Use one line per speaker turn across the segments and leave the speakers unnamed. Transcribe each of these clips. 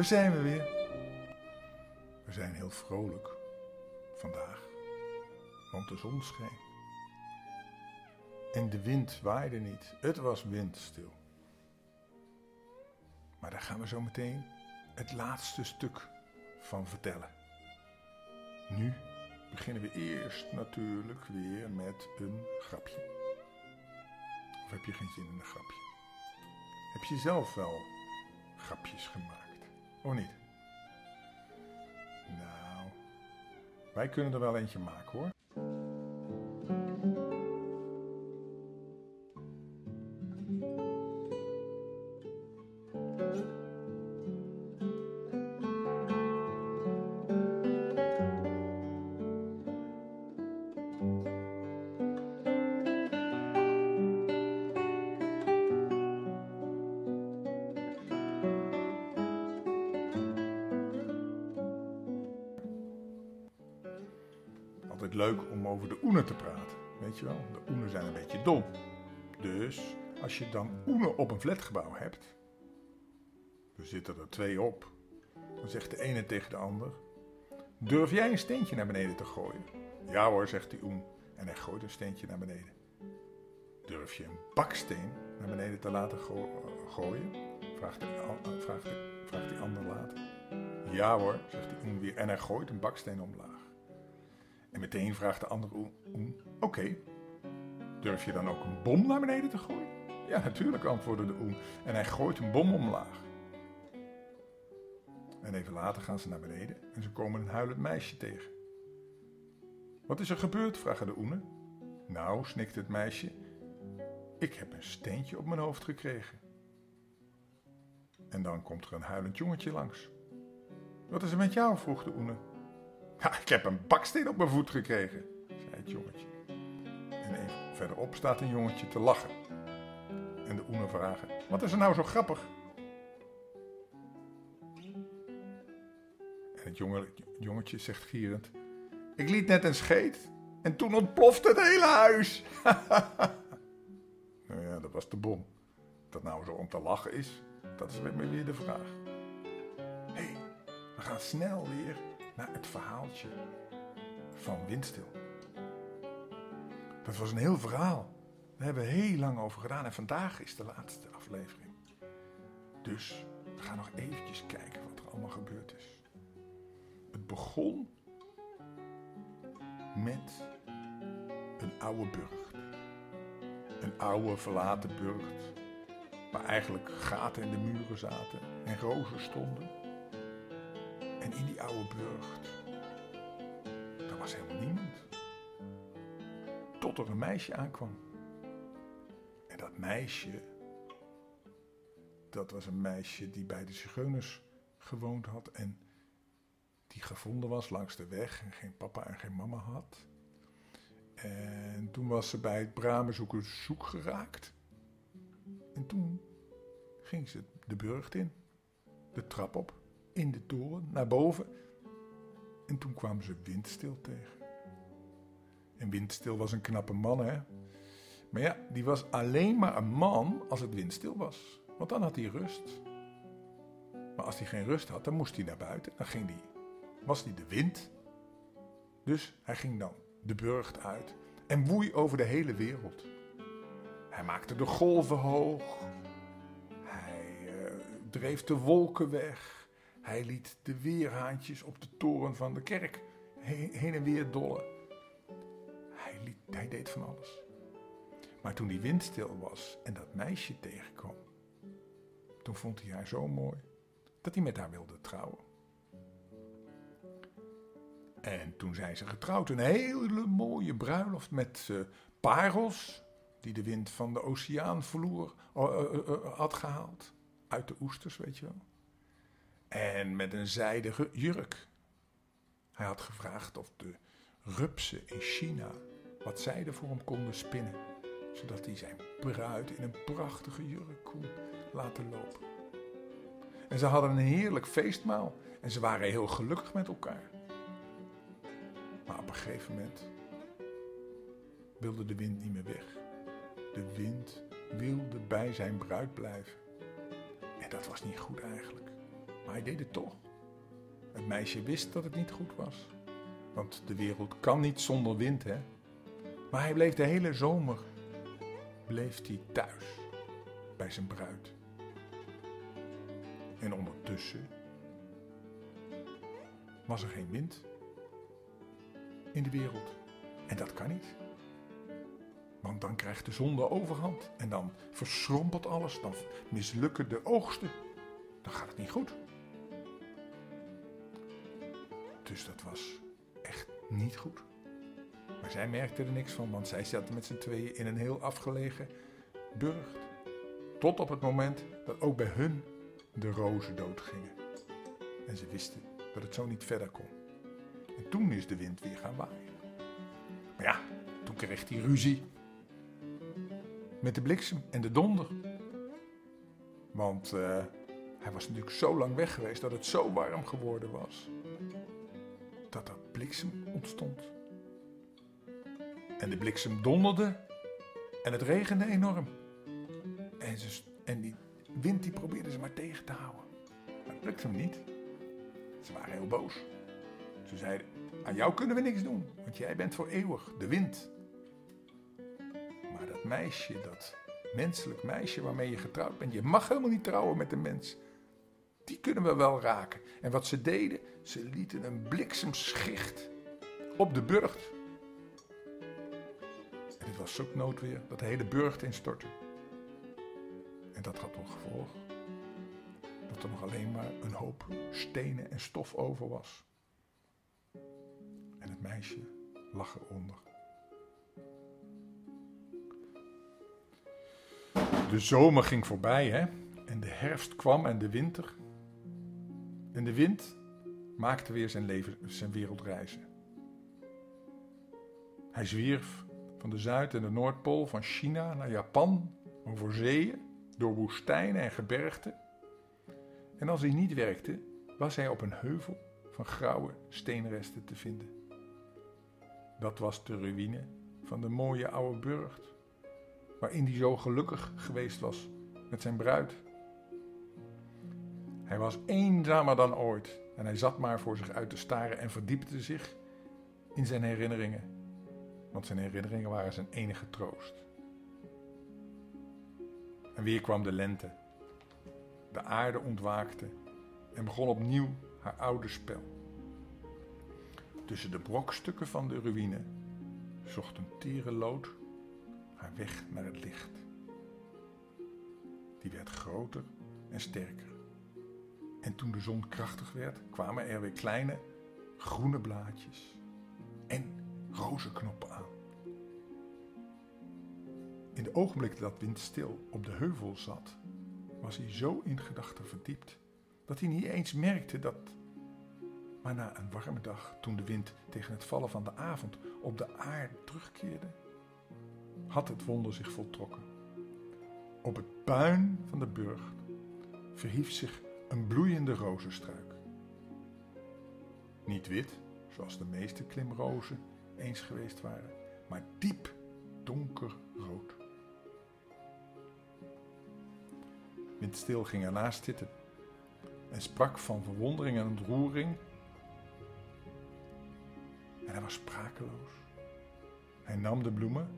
Daar zijn we weer. We zijn heel vrolijk vandaag, want de zon scheen. En de wind waaide niet, het was windstil. Maar daar gaan we zo meteen het laatste stuk van vertellen. Nu beginnen we eerst natuurlijk weer met een grapje. Of heb je geen zin in een grapje? Heb je zelf wel grapjes gemaakt? Of niet? Nou, wij kunnen er wel eentje maken hoor. Leuk om over de oenen te praten. Weet je wel, de oenen zijn een beetje dom. Dus als je dan oenen op een flatgebouw hebt, er zitten er twee op, dan zegt de ene tegen de ander: Durf jij een steentje naar beneden te gooien? Ja hoor, zegt die oen. En hij gooit een steentje naar beneden. Durf je een baksteen naar beneden te laten gooien? Vraagt, de, vraagt, vraagt die ander later. Ja hoor, zegt die oen weer. En hij gooit een baksteen omlaag. En meteen vraagt de andere oen: Oké, durf je dan ook een bom naar beneden te gooien? Ja, natuurlijk, antwoordde de oen. En hij gooit een bom omlaag. En even later gaan ze naar beneden en ze komen een huilend meisje tegen. Wat is er gebeurd? vragen de oenen. Nou, snikt het meisje, ik heb een steentje op mijn hoofd gekregen. En dan komt er een huilend jongetje langs. Wat is er met jou? vroeg de oenen. Ik heb een baksteen op mijn voet gekregen, zei het jongetje. En even verderop staat een jongetje te lachen. En de oenen vragen, wat is er nou zo grappig? En het jongetje zegt gierend, ik liet net een scheet en toen ontplofte het hele huis. nou ja, dat was de bom. Dat nou zo om te lachen is, dat is weer de vraag. Hé, hey, we gaan snel weer naar het verhaaltje van Windstil. Dat was een heel verhaal. Daar hebben we heel lang over gedaan en vandaag is de laatste aflevering. Dus we gaan nog eventjes kijken wat er allemaal gebeurd is. Het begon met een oude burcht. Een oude verlaten burcht. Waar eigenlijk gaten in de muren zaten en rozen stonden. En in die oude burcht, daar was helemaal niemand. Tot er een meisje aankwam. En dat meisje, dat was een meisje die bij de zigeuners gewoond had en die gevonden was langs de weg en geen papa en geen mama had. En toen was ze bij het bramenzoeken zoek geraakt. En toen ging ze de burcht in, de trap op in de toren naar boven. En toen kwamen ze Windstil tegen. En Windstil was een knappe man, hè? Maar ja, die was alleen maar een man als het windstil was. Want dan had hij rust. Maar als hij geen rust had, dan moest hij naar buiten. Dan ging hij, was hij de wind. Dus hij ging dan de burcht uit en woei over de hele wereld. Hij maakte de golven hoog. Hij uh, dreef de wolken weg. Hij liet de weerhaantjes op de toren van de kerk heen en weer dollen. Hij, liet, deed van alles. Maar toen die wind stil was en dat meisje tegenkwam, toen vond hij haar zo mooi dat hij met haar wilde trouwen. En toen zijn ze getrouwd, een hele mooie bruiloft met uh, parels die de wind van de oceaan verloor, uh, uh, had gehaald. Uit de oesters, weet je wel en met een zijden jurk. Hij had gevraagd of de rupsen in China wat zijde voor hem konden spinnen, zodat hij zijn bruid in een prachtige jurk kon laten lopen. En ze hadden een heerlijk feestmaal en ze waren heel gelukkig met elkaar. Maar op een gegeven moment wilde de wind niet meer weg. De wind wilde bij zijn bruid blijven. En dat was niet goed eigenlijk. Maar hij deed het toch. Het meisje wist dat het niet goed was. Want de wereld kan niet zonder wind, hè. Maar hij bleef de hele zomer bleef hij thuis bij zijn bruid. En ondertussen was er geen wind in de wereld. En dat kan niet. Want dan krijgt de zon de overhand. En dan verschrompelt alles. Dan mislukken de oogsten. Dan gaat het niet goed. Dus dat was echt niet goed. Maar zij merkte er niks van, want zij zaten met z'n tweeën in een heel afgelegen burcht. Tot op het moment dat ook bij hun de rozen doodgingen. En ze wisten dat het zo niet verder kon. En toen is de wind weer gaan waaien. Maar ja, toen kreeg hij ruzie met de bliksem en de donder. Want uh, hij was natuurlijk zo lang weg geweest dat het zo warm geworden was. Dat er bliksem ontstond. En de bliksem donderde en het regende enorm. En, ze, en die wind die probeerde ze maar tegen te houden. Maar het lukte hem niet. Ze waren heel boos. Ze zeiden, aan jou kunnen we niks doen, want jij bent voor eeuwig de wind. Maar dat meisje, dat menselijk meisje waarmee je getrouwd bent, je mag helemaal niet trouwen met een mens. Die kunnen we wel raken. En wat ze deden, ze lieten een bliksemschicht op de burcht. En het was zo'n noodweer dat de hele burcht instortte. En dat had nog gevolg dat er nog alleen maar een hoop stenen en stof over was. En het meisje lag eronder. De zomer ging voorbij, hè? En de herfst kwam en de winter. En de wind maakte weer zijn, leven, zijn wereldreizen. Hij zwierf van de Zuid- en de Noordpool, van China naar Japan, over zeeën, door woestijnen en gebergten. En als hij niet werkte, was hij op een heuvel van grauwe steenresten te vinden. Dat was de ruïne van de mooie oude burcht, waarin hij zo gelukkig geweest was met zijn bruid. Hij was eenzamer dan ooit en hij zat maar voor zich uit te staren en verdiepte zich in zijn herinneringen, want zijn herinneringen waren zijn enige troost. En weer kwam de lente. De aarde ontwaakte en begon opnieuw haar oude spel. Tussen de brokstukken van de ruïne zocht een tere lood haar weg naar het licht. Die werd groter en sterker. En toen de zon krachtig werd, kwamen er weer kleine groene blaadjes en rozenknoppen aan. In de ogenblik dat Windstil op de heuvel zat, was hij zo in gedachten verdiept dat hij niet eens merkte dat. Maar na een warme dag, toen de wind tegen het vallen van de avond op de aarde terugkeerde, had het wonder zich voltrokken. Op het puin van de burcht verhief zich een bloeiende rozenstruik. Niet wit, zoals de meeste klimrozen eens geweest waren, maar diep donkerrood. Windstil ging ernaast zitten en sprak van verwondering en ontroering. En hij was sprakeloos. Hij nam de bloemen,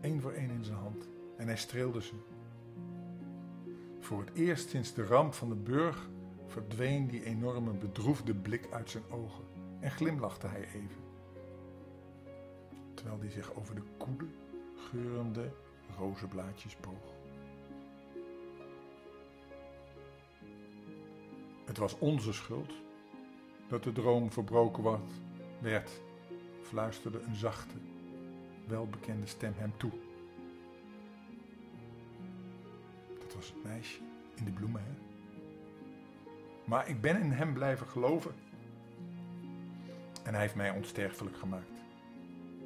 één voor één in zijn hand, en hij streelde ze. Voor het eerst sinds de ramp van de burg verdween die enorme bedroefde blik uit zijn ogen en glimlachte hij even. Terwijl hij zich over de koele, geurende rozenblaadjes boog. Het was onze schuld dat de droom verbroken werd, fluisterde een zachte, welbekende stem hem toe. Dat was het meisje in de bloemen, hè? Maar ik ben in hem blijven geloven. En hij heeft mij onsterfelijk gemaakt.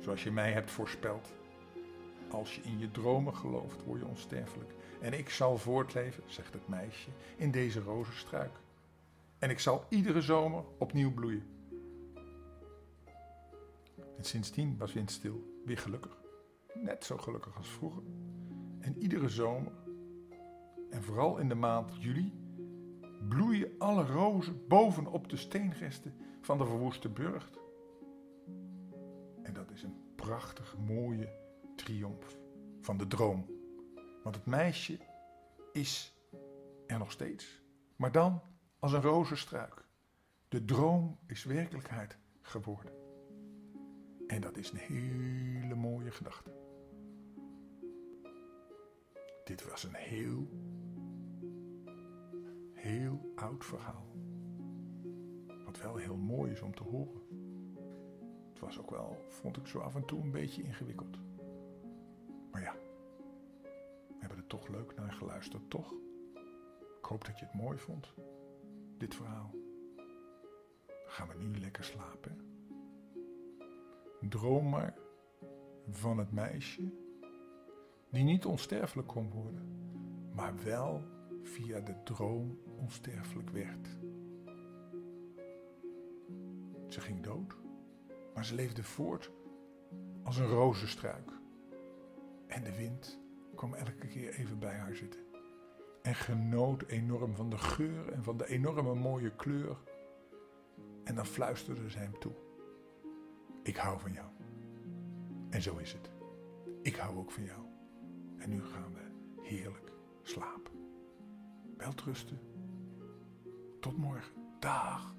Zoals je mij hebt voorspeld. Als je in je dromen gelooft, word je onsterfelijk. En ik zal voortleven, zegt het meisje, in deze rozenstruik. En ik zal iedere zomer opnieuw bloeien. En sindsdien was Windstil weer gelukkig. Net zo gelukkig als vroeger. En iedere zomer, en vooral in de maand juli, bloeien alle rozen bovenop de steenresten van de verwoeste burcht. En dat is een prachtig mooie triomf van de droom. Want het meisje is er nog steeds, maar dan als een rozenstruik. De droom is werkelijkheid geworden. En dat is een hele mooie gedachte. Dit was een heel, heel oud verhaal. Wat wel heel mooi is om te horen. Het was ook wel, vond ik zo af en toe een beetje ingewikkeld. Maar ja, we hebben er toch leuk naar geluisterd, toch? Ik hoop dat je het mooi vond, dit verhaal. Dan gaan we nu lekker slapen. Droom maar van het meisje die niet onsterfelijk kon worden, maar wel via de droom onsterfelijk werd. Ze ging dood, maar ze leefde voort als een rozenstruik. En de wind kwam elke keer even bij haar zitten. En genoot enorm van de geur en van de enorme mooie kleur. En dan fluisterde ze hem toe. Ik hou van jou. En zo is het. Ik hou ook van jou. En nu gaan we heerlijk slapen. Welterusten. Tot morgen. Dag.